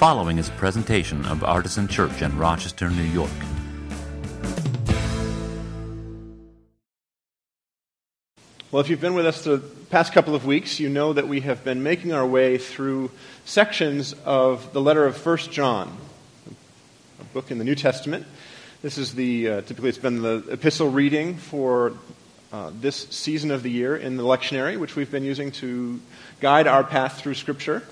following is a presentation of Artisan Church in Rochester, New York. Well, if you've been with us the past couple of weeks, you know that we have been making our way through sections of the letter of 1 John, a book in the New Testament. This is the, uh, typically, it's been the epistle reading for uh, this season of the year in the lectionary, which we've been using to guide our path through Scripture.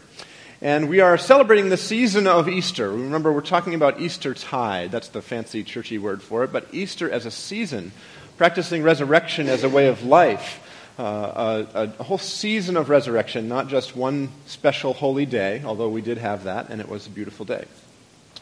And we are celebrating the season of Easter. Remember, we're talking about Easter tide. That's the fancy churchy word for it. But Easter as a season, practicing resurrection as a way of life uh, a, a, whole season of resurrection, not just one special holy day, although we did have that, and it was a beautiful day.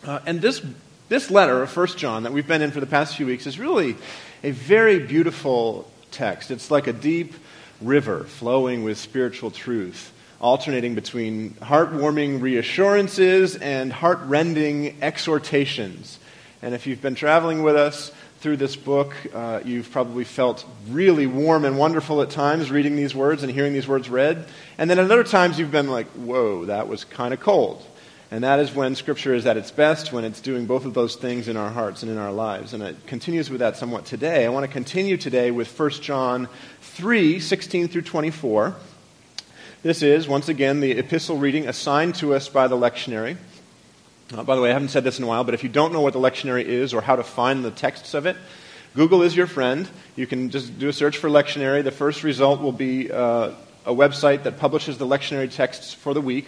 Uh, and this, this letter of 1 John that we've been in for the past few weeks is really a very beautiful text. It's like a deep river flowing with spiritual truth, alternating between heartwarming reassurances and heartrending exhortations. And if you've been traveling with us, through this book, uh, you've probably felt really warm and wonderful at times reading these words and hearing these words read. And then at other times, you've been like, whoa, that was kind of cold. And that is when Scripture is at its best, when it's doing both of those things in our hearts and in our lives. And it continues with that somewhat today. I want to continue today with 1 John 3 16 through 24. This is, once again, the epistle reading assigned to us by the lectionary. Uh, by the way, I haven't said this in a while, but if you don't know what the lectionary is or how to find the texts of it, Google is your friend. You can just do a search for lectionary. The first result will be uh, a website that publishes the lectionary texts for the week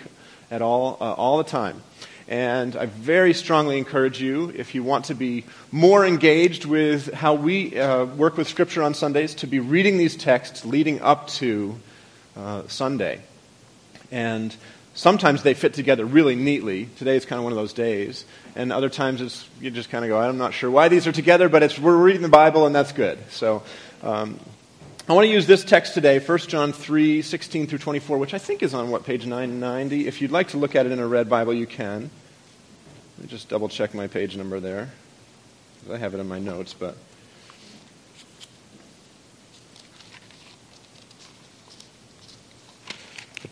at all, uh, all the time. And I very strongly encourage you, if you want to be more engaged with how we uh, work with Scripture on Sundays, to be reading these texts leading up to uh, Sunday. And Sometimes they fit together really neatly. Today is kind of one of those days. And other times it's, you just kind of go, I'm not sure why these are together, but it's, we're reading the Bible and that's good. So um, I want to use this text today, 1 John 3, 16 through 24, which I think is on what, page 990? If you'd like to look at it in a red Bible, you can. Let me just double check my page number there. I have it in my notes, but.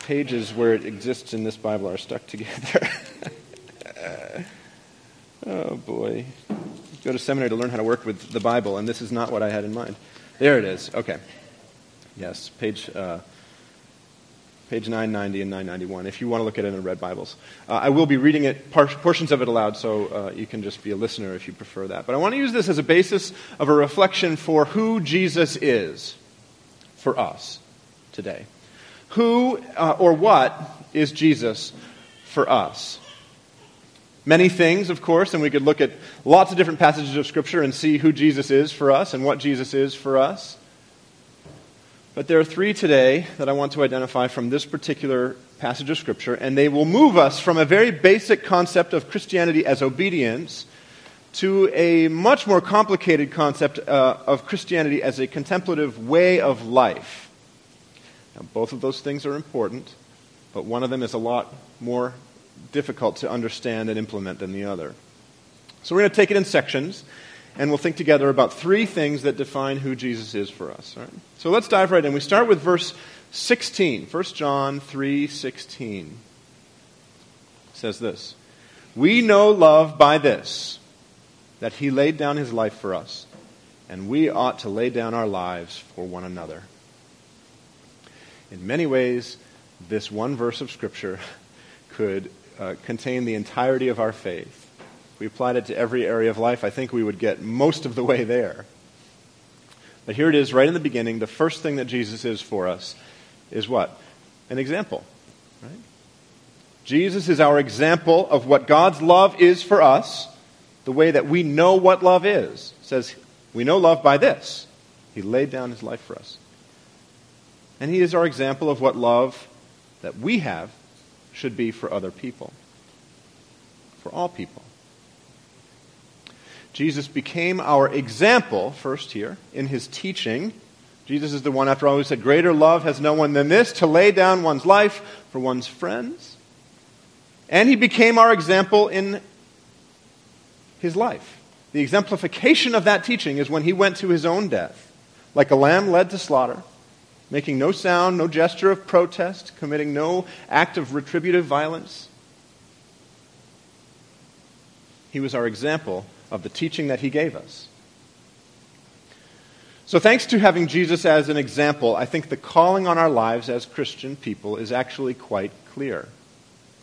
Pages where it exists in this Bible are stuck together. oh boy. Go to seminary to learn how to work with the Bible, and this is not what I had in mind. There it is. Okay. Yes, page. Uh, page 990 and 991, if you want to look at it in the red Bibles. Uh, I will be reading it, par- portions of it aloud, so uh, you can just be a listener if you prefer that. But I want to use this as a basis of a reflection for who Jesus is for us today. Who uh, or what is Jesus for us? Many things, of course, and we could look at lots of different passages of Scripture and see who Jesus is for us and what Jesus is for us. But there are three today that I want to identify from this particular passage of Scripture, and they will move us from a very basic concept of Christianity as obedience to a much more complicated concept uh, of Christianity as a contemplative way of life. Now, both of those things are important, but one of them is a lot more difficult to understand and implement than the other. So we're going to take it in sections, and we'll think together about three things that define who Jesus is for us. So let's dive right in. We start with verse 16. 1 John 3:16 says this: "We know love by this, that he laid down his life for us, and we ought to lay down our lives for one another." In many ways, this one verse of Scripture could uh, contain the entirety of our faith. If we applied it to every area of life, I think we would get most of the way there. But here it is, right in the beginning. The first thing that Jesus is for us is what? An example. Right? Jesus is our example of what God's love is for us, the way that we know what love is. It says, we know love by this. He laid down his life for us. And he is our example of what love that we have should be for other people, for all people. Jesus became our example, first here, in his teaching. Jesus is the one, after all, who said, Greater love has no one than this, to lay down one's life for one's friends. And he became our example in his life. The exemplification of that teaching is when he went to his own death, like a lamb led to slaughter making no sound, no gesture of protest, committing no act of retributive violence. He was our example of the teaching that he gave us. So, thanks to having Jesus as an example, I think the calling on our lives as Christian people is actually quite clear.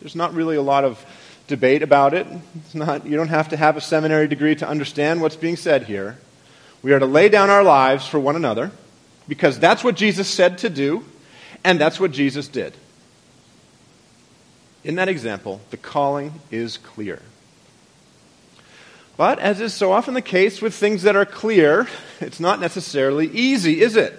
There's not really a lot of debate about it. It's not, you don't have to have a seminary degree to understand what's being said here. We are to lay down our lives for one another because that's what Jesus said to do, and that's what Jesus did. In that example, the calling is clear. But, as is so often the case with things that are clear, it's not necessarily easy, is it?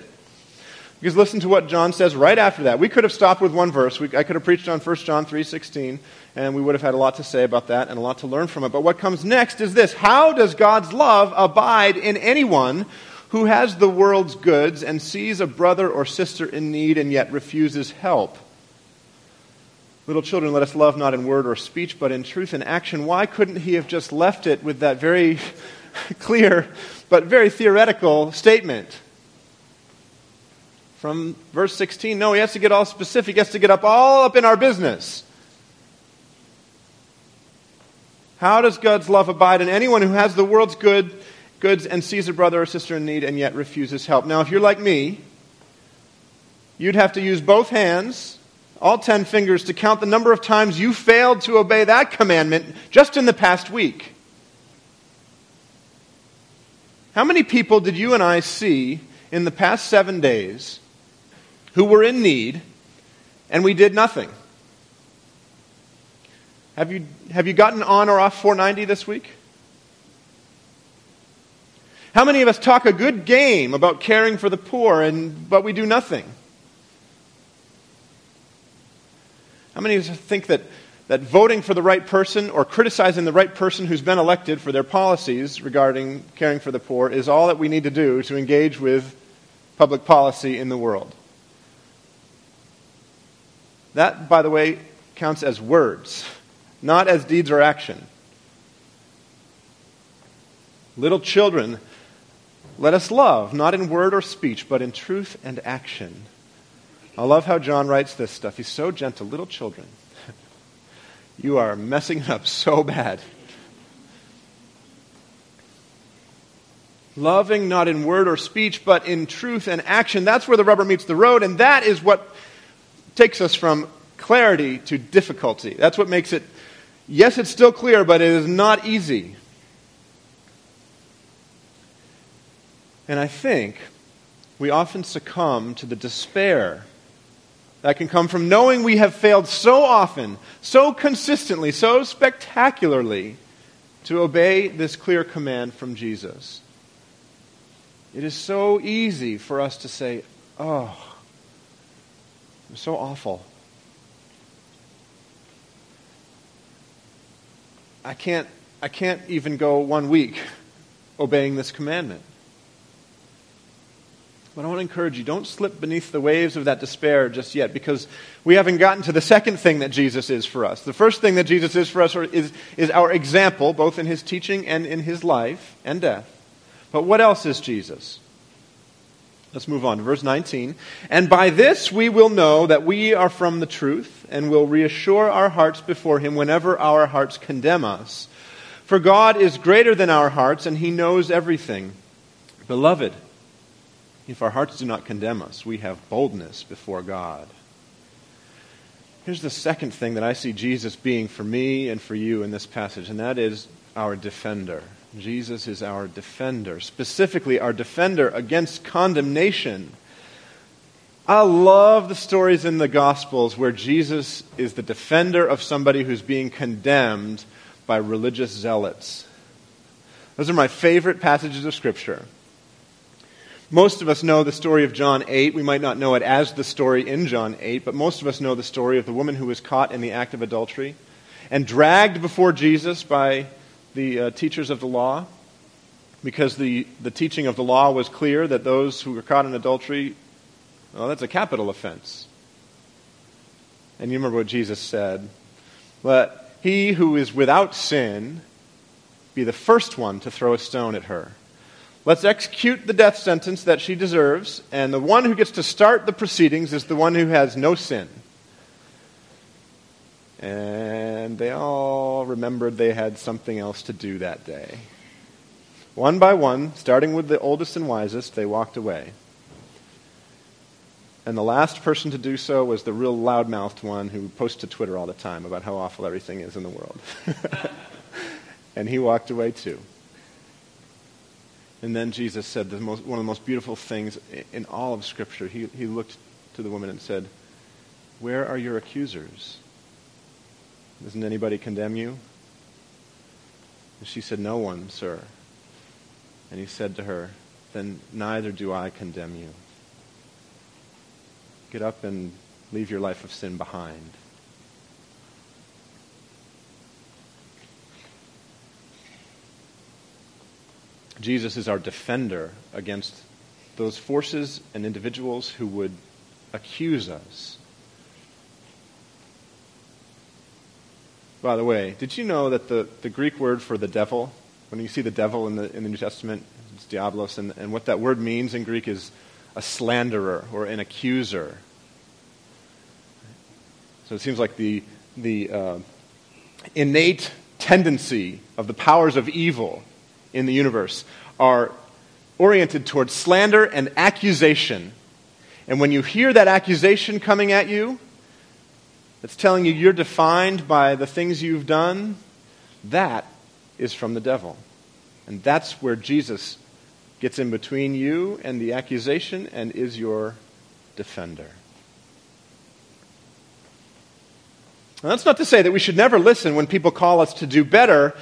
Because listen to what John says right after that. We could have stopped with one verse. We, I could have preached on 1 John 3.16, and we would have had a lot to say about that and a lot to learn from it. But what comes next is this. How does God's love abide in anyone who has the world's goods and sees a brother or sister in need and yet refuses help? Little children, let us love not in word or speech, but in truth and action. Why couldn't he have just left it with that very clear but very theoretical statement? From verse 16, no, he has to get all specific. He has to get up all up in our business. How does God's love abide in anyone who has the world's good, goods and sees a brother or sister in need and yet refuses help? Now, if you're like me, you'd have to use both hands all 10 fingers, to count the number of times you failed to obey that commandment just in the past week. How many people did you and I see in the past seven days who were in need and we did nothing? Have you, have you gotten on or off 490 this week? How many of us talk a good game about caring for the poor, and, but we do nothing? How many of us think that, that voting for the right person or criticizing the right person who's been elected for their policies regarding caring for the poor is all that we need to do to engage with public policy in the world? That, by the way, counts as words, not as deeds or action. Little children, let us love, not in word or speech, but in truth and action. I love how John writes this stuff. He's so gentle. Little children, you are messing it up so bad. Loving not in word or speech, but in truth and action. That's where the rubber meets the road, and that is what takes us from clarity to difficulty. That's what makes it, yes, it's still clear, but it is not easy. And I think we often succumb to the despair that can come from knowing we have failed so often, so consistently, so spectacularly to obey this clear command from Jesus. It is so easy for us to say, Oh, I'm so awful. I can't, I can't even go one week obeying this commandment. But I want to encourage you don't slip beneath the waves of that despair just yet because we haven't gotten to the second thing that Jesus is for us. The first thing that Jesus is for us is, is our example, both in his teaching and in his life and death. But what else is Jesus? Let's move on to verse 19. And by this we will know that we are from the truth and will reassure our hearts before him whenever our hearts condemn us. For God is greater than our hearts and he knows everything. Beloved, if our hearts do not condemn us, we have boldness before God. Here's the second thing that I see Jesus being for me and for you in this passage, and that is our defender. Jesus is our defender, specifically our defender against condemnation. I love the stories in the Gospels where Jesus is the defender of somebody who's being condemned by religious zealots. Those are my favorite passages of Scripture. Most of us know the story of John 8. We might not know it as the story in John 8, but most of us know the story of the woman who was caught in the act of adultery and dragged before Jesus by the uh, teachers of the law because the, the teaching of the law was clear that those who were caught in adultery, well, that's a capital offense. And you remember what Jesus said. Let he who is without sin be the first one to throw a stone at her. Let's execute the death sentence that she deserves, and the one who gets to start the proceedings is the one who has no sin. And they all remembered they had something else to do that day. One by one, starting with the oldest and wisest, they walked away. And the last person to do so was the real loudmouthed one who posts to Twitter all the time about how awful everything is in the world. and he walked away too. And then Jesus said most, one of the most beautiful things in all of Scripture. He, he looked to the woman and said, Where are your accusers? Doesn't anybody condemn you? And she said, No one, sir. And he said to her, Then neither do I condemn you. Get up and leave your life of sin behind. Jesus is our defender against those forces and individuals who would accuse us. By the way, did you know that the, the Greek word for the devil, when you see the devil in the, in the New Testament, it's diablos, and, and what that word means in Greek is a slanderer or an accuser. So it seems like the, the uh, innate tendency of the powers of evil in the universe are oriented towards slander and accusation. And when you hear that accusation coming at you, that's telling you you're defined by the things you've done, that is from the devil. And that's where Jesus gets in between you and the accusation and is your defender. That's not to say that we should never listen when people call us to do better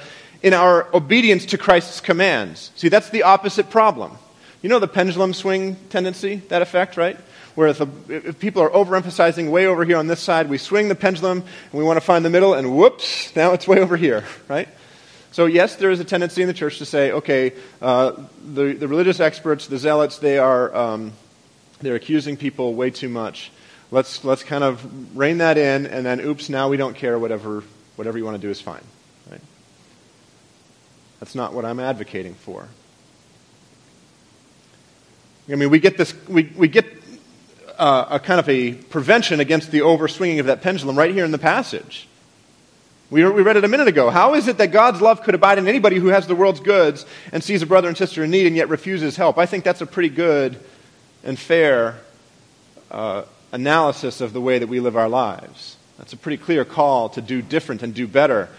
in our obedience to Christ's commands. See, that's the opposite problem. You know the pendulum swing tendency, that effect, right? Where if, if, people are overemphasizing way over here on this side, we swing the pendulum and we want to find the middle, and whoops, now it's way over here, right? So, yes, there is a tendency in the church to say, okay, uh, the, the religious experts, the zealots, they are um, they're accusing people way too much. Let's, let's kind of rein that in, and then, oops, now we don't care. Whatever, whatever you want to do is fine. That's not what I'm advocating for. I mean, we get this, we, we get uh, a kind of a prevention against the overswinging of that pendulum right here in the passage. We, we read it a minute ago. How is it that God's love could abide in anybody who has the world's goods and sees a brother and sister in need and yet refuses help? I think that's a pretty good and fair uh, analysis of the way that we live our lives. That's a pretty clear call to do different and do better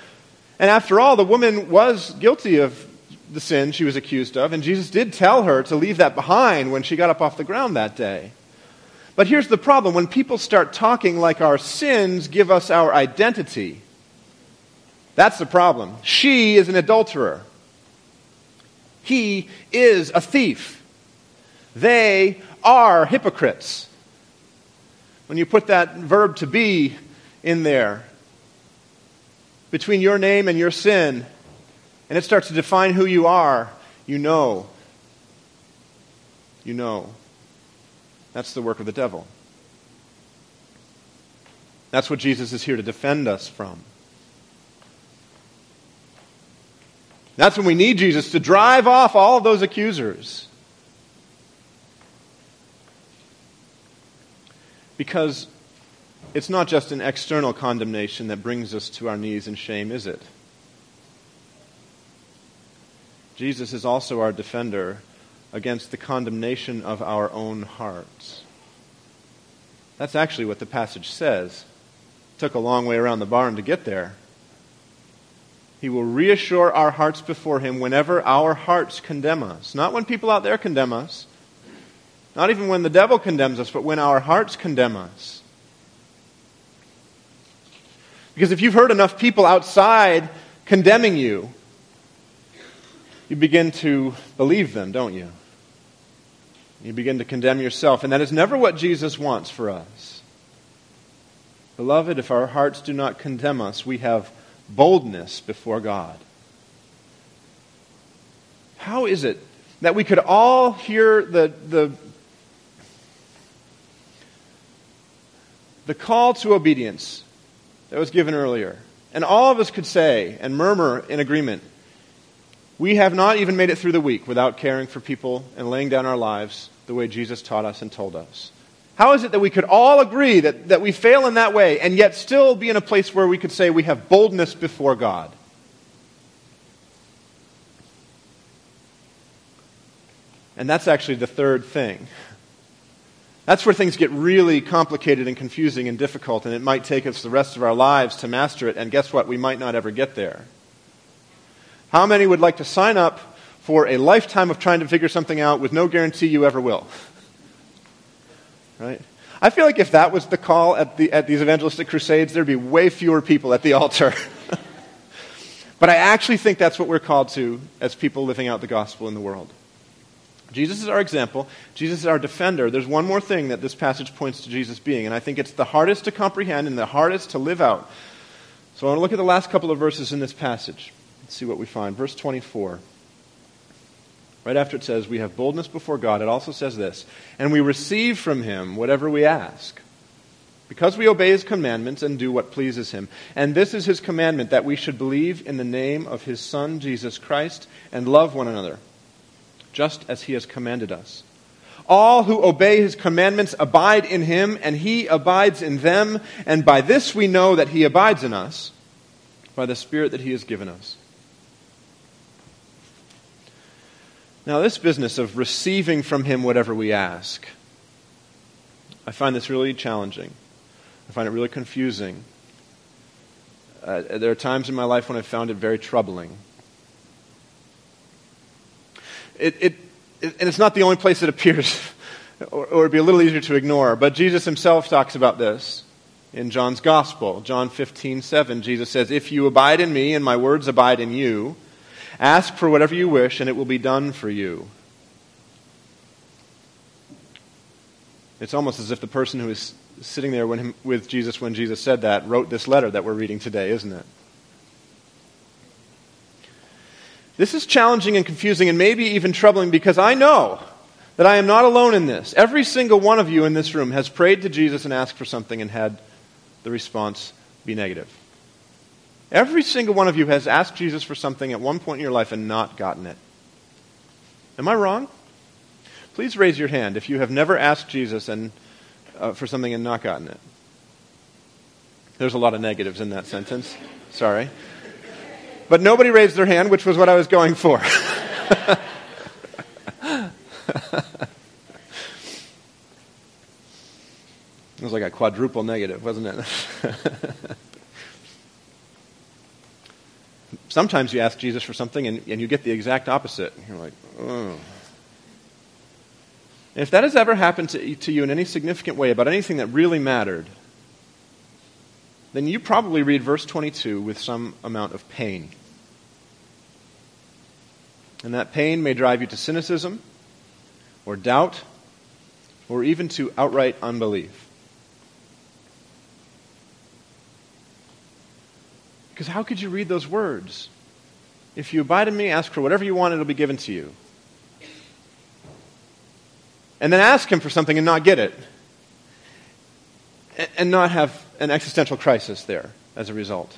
and after all, the woman was guilty of the sin she was accused of, and Jesus did tell her to leave that behind when she got up off the ground that day. But here's the problem when people start talking like our sins give us our identity, that's the problem. She is an adulterer, he is a thief. They are hypocrites. When you put that verb to be in there, between your name and your sin, and it starts to define who you are, you know. You know. That's the work of the devil. That's what Jesus is here to defend us from. That's when we need Jesus to drive off all of those accusers. Because it's not just an external condemnation that brings us to our knees in shame, is it? Jesus is also our defender against the condemnation of our own hearts. That's actually what the passage says. It took a long way around the barn to get there. He will reassure our hearts before Him whenever our hearts condemn us. Not when people out there condemn us, not even when the devil condemns us, but when our hearts condemn us. Because if you've heard enough people outside condemning you, you begin to believe them, don't you? You begin to condemn yourself. And that is never what Jesus wants for us. Beloved, if our hearts do not condemn us, we have boldness before God. How is it that we could all hear the, the, the call to obedience that was given earlier. And all of us could say and murmur in agreement we have not even made it through the week without caring for people and laying down our lives the way Jesus taught us and told us. How is it that we could all agree that, that we fail in that way and yet still be in a place where we could say we have boldness before God? And that's actually the third thing. That's where things get really complicated and confusing and difficult, and it might take us the rest of our lives to master it, and guess what? We might not ever get there. How many would like to sign up for a lifetime of trying to figure something out with no guarantee you ever will? Right? I feel like if that was the call at, the, at these evangelistic crusades, there'd be way fewer people at the altar. but I actually think that's what we're called to as people living out the gospel in the world. Jesus is our example. Jesus is our defender. There's one more thing that this passage points to Jesus being, and I think it's the hardest to comprehend and the hardest to live out. So I want to look at the last couple of verses in this passage and see what we find. Verse 24. Right after it says, We have boldness before God, it also says this, and we receive from him whatever we ask. Because we obey his commandments and do what pleases him. And this is his commandment that we should believe in the name of his Son, Jesus Christ, and love one another just as he has commanded us. All who obey his commandments abide in him, and he abides in them, and by this we know that he abides in us, by the Spirit that he has given us. Now, this business of receiving from him whatever we ask, I find this really challenging. I find it really confusing. Uh, there are times in my life when I've found it very troubling. It, it, it, and it's not the only place it appears, or, or it'd be a little easier to ignore. But Jesus himself talks about this in John's Gospel. John 15, 7, Jesus says, If you abide in me and my words abide in you, ask for whatever you wish and it will be done for you. It's almost as if the person who was sitting there when, with Jesus when Jesus said that wrote this letter that we're reading today, isn't it? This is challenging and confusing and maybe even troubling because I know that I am not alone in this. Every single one of you in this room has prayed to Jesus and asked for something and had the response be negative. Every single one of you has asked Jesus for something at one point in your life and not gotten it. Am I wrong? Please raise your hand if you have never asked Jesus and, uh, for something and not gotten it. There's a lot of negatives in that sentence. Sorry. But nobody raised their hand, which was what I was going for. It was like a quadruple negative, wasn't it? Sometimes you ask Jesus for something and, and you get the exact opposite. You're like, oh. if that has ever happened to, to you in any significant way about anything that really mattered, then you probably read verse 22 with some amount of pain. And that pain may drive you to cynicism or doubt or even to outright unbelief. Because how could you read those words? If you abide in me, ask for whatever you want, it'll be given to you. And then ask him for something and not get it. And not have an existential crisis there as a result.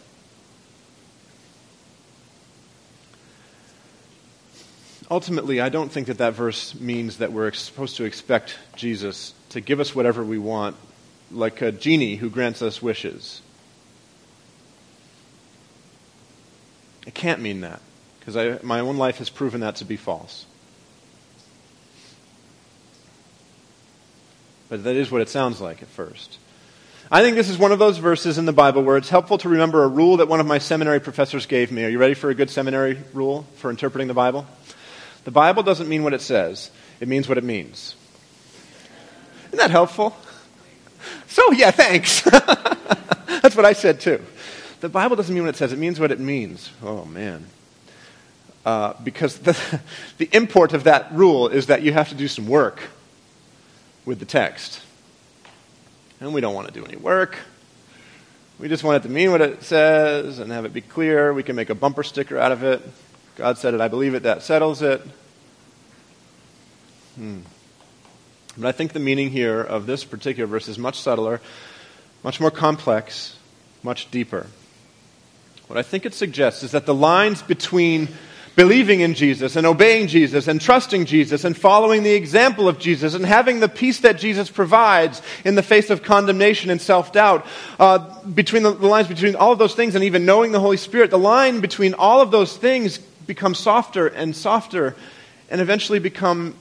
ultimately, I don't think that that verse means that we're supposed to expect Jesus to give us whatever we want, like a genie who grants us wishes. It can't mean that, because my own life has proven that to be false. But that is what it sounds like at first. I think this is one of those verses in the Bible where it's helpful to remember a rule that one of my seminary professors gave me. Are you ready for a good seminary rule for interpreting the Bible? The Bible doesn't mean what it says, it means what it means. Isn't that helpful? So, yeah, thanks. That's what I said too. The Bible doesn't mean what it says, it means what it means. Oh, man. Uh, because the, the import of that rule is that you have to do some work with the text. And we don't want to do any work. We just want it to mean what it says and have it be clear. We can make a bumper sticker out of it. God said it, I believe it, that settles it. Hmm. But I think the meaning here of this particular verse is much subtler, much more complex, much deeper. What I think it suggests is that the lines between believing in Jesus and obeying Jesus and trusting Jesus and following the example of Jesus and having the peace that Jesus provides in the face of condemnation and self doubt. Uh, between the, the lines between all of those things and even knowing the Holy Spirit, the line between all of those things becomes softer and softer and eventually become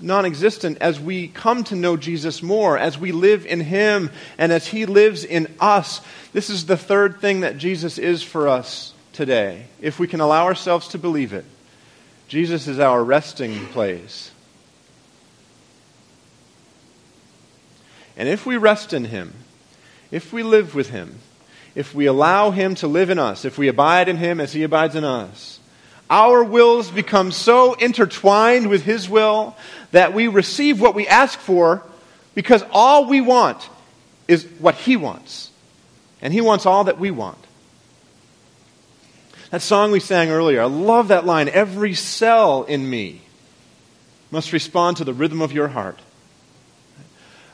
non existent as we come to know Jesus more, as we live in Him, and as He lives in us. This is the third thing that Jesus is for us today, if we can allow ourselves to believe it. Jesus is our resting place. And if we rest in Him, if we live with Him, if we allow Him to live in us, if we abide in Him as He abides in us, our wills become so intertwined with His will that we receive what we ask for because all we want is what He wants. And He wants all that we want. That song we sang earlier, I love that line. Every cell in me must respond to the rhythm of your heart.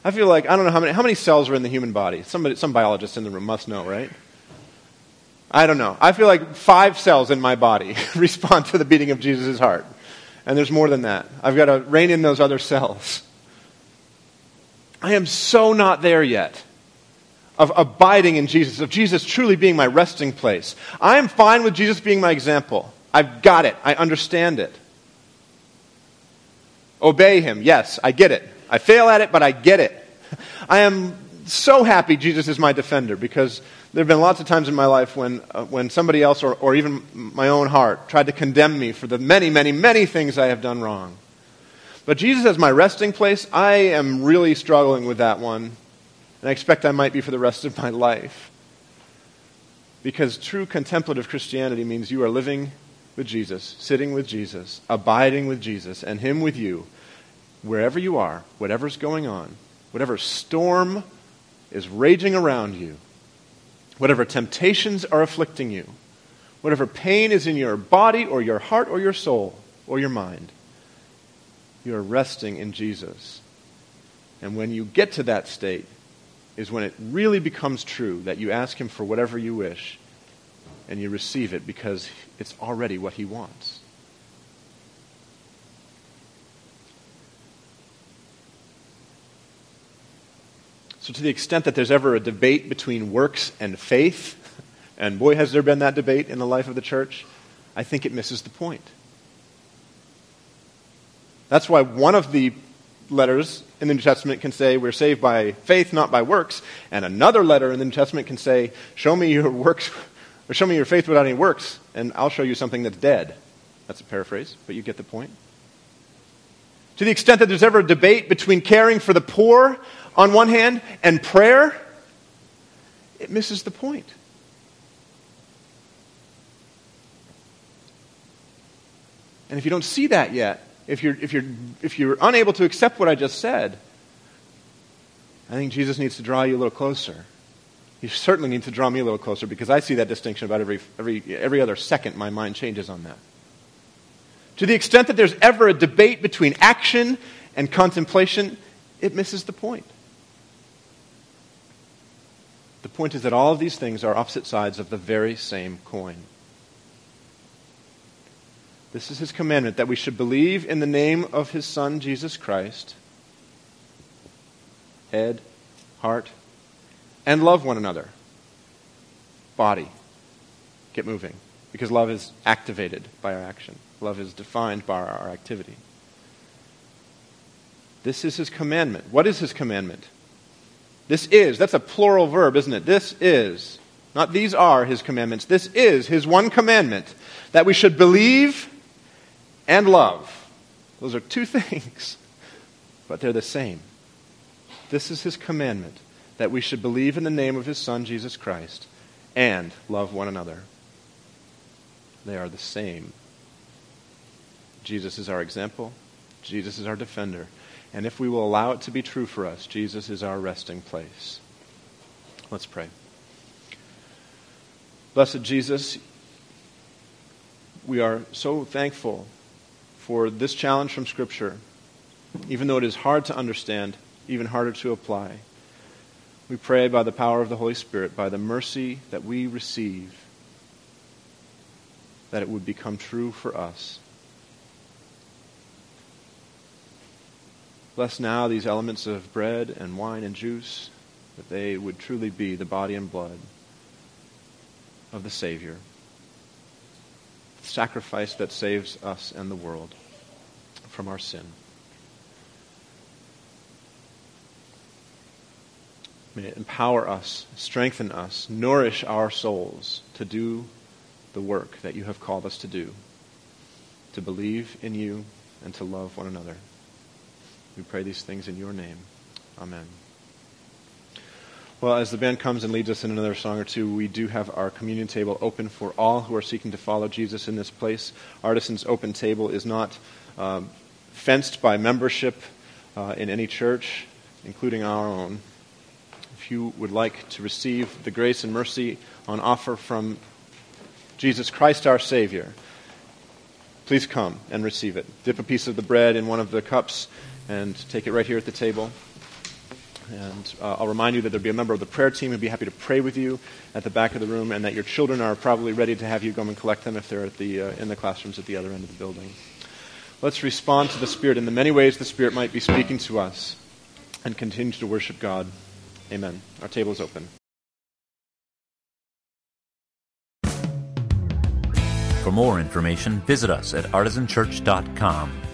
I feel like, I don't know how many, how many cells are in the human body. Somebody, some biologist in the room must know, right? I don't know. I feel like five cells in my body respond to the beating of Jesus' heart. And there's more than that. I've got to rein in those other cells. I am so not there yet of abiding in Jesus, of Jesus truly being my resting place. I am fine with Jesus being my example. I've got it. I understand it. Obey him. Yes, I get it. I fail at it, but I get it. I am so happy Jesus is my defender because there have been lots of times in my life when, uh, when somebody else or, or even my own heart tried to condemn me for the many, many, many things I have done wrong. But Jesus as my resting place, I am really struggling with that one and I expect I might be for the rest of my life. Because true contemplative Christianity means you are living with Jesus, sitting with Jesus, abiding with Jesus, and Him with you, wherever you are, whatever's going on, whatever storm is raging around you, whatever temptations are afflicting you, whatever pain is in your body or your heart or your soul or your mind, you are resting in Jesus. And when you get to that state, is when it really becomes true that you ask Him for whatever you wish and you receive it because it's already what He wants. So, to the extent that there's ever a debate between works and faith, and boy, has there been that debate in the life of the church, I think it misses the point. That's why one of the letters in the New Testament can say we're saved by faith, not by works, and another letter in the New Testament can say, show me your works, or show me your faith without any works, and I'll show you something that's dead. That's a paraphrase, but you get the point. To the extent that there's ever a debate between caring for the poor on one hand and prayer, it misses the point. And if you don't see that yet, if you're, if, you're, if you're unable to accept what I just said, I think Jesus needs to draw you a little closer. He certainly needs to draw me a little closer because I see that distinction about every, every, every other second my mind changes on that. To the extent that there's ever a debate between action and contemplation, it misses the point. The point is that all of these things are opposite sides of the very same coin. This is his commandment that we should believe in the name of his Son, Jesus Christ, head, heart, and love one another. Body. Get moving. Because love is activated by our action, love is defined by our activity. This is his commandment. What is his commandment? This is. That's a plural verb, isn't it? This is. Not these are his commandments. This is his one commandment that we should believe and love. Those are two things, but they're the same. This is his commandment that we should believe in the name of his Son, Jesus Christ, and love one another. They are the same. Jesus is our example, Jesus is our defender. And if we will allow it to be true for us, Jesus is our resting place. Let's pray. Blessed Jesus, we are so thankful for this challenge from Scripture, even though it is hard to understand, even harder to apply. We pray by the power of the Holy Spirit, by the mercy that we receive, that it would become true for us. Bless now these elements of bread and wine and juice, that they would truly be the body and blood of the Savior, sacrifice that saves us and the world from our sin. May it empower us, strengthen us, nourish our souls to do the work that you have called us to do, to believe in you and to love one another. We pray these things in your name. Amen. Well, as the band comes and leads us in another song or two, we do have our communion table open for all who are seeking to follow Jesus in this place. Artisan's Open Table is not um, fenced by membership uh, in any church, including our own. If you would like to receive the grace and mercy on offer from Jesus Christ our Savior, please come and receive it. Dip a piece of the bread in one of the cups and take it right here at the table. And uh, I'll remind you that there'll be a member of the prayer team who'd be happy to pray with you at the back of the room, and that your children are probably ready to have you come and collect them if they're at the, uh, in the classrooms at the other end of the building. Let's respond to the Spirit in the many ways the Spirit might be speaking to us and continue to worship God. Amen. Our table is open. For more information, visit us at artisanchurch.com.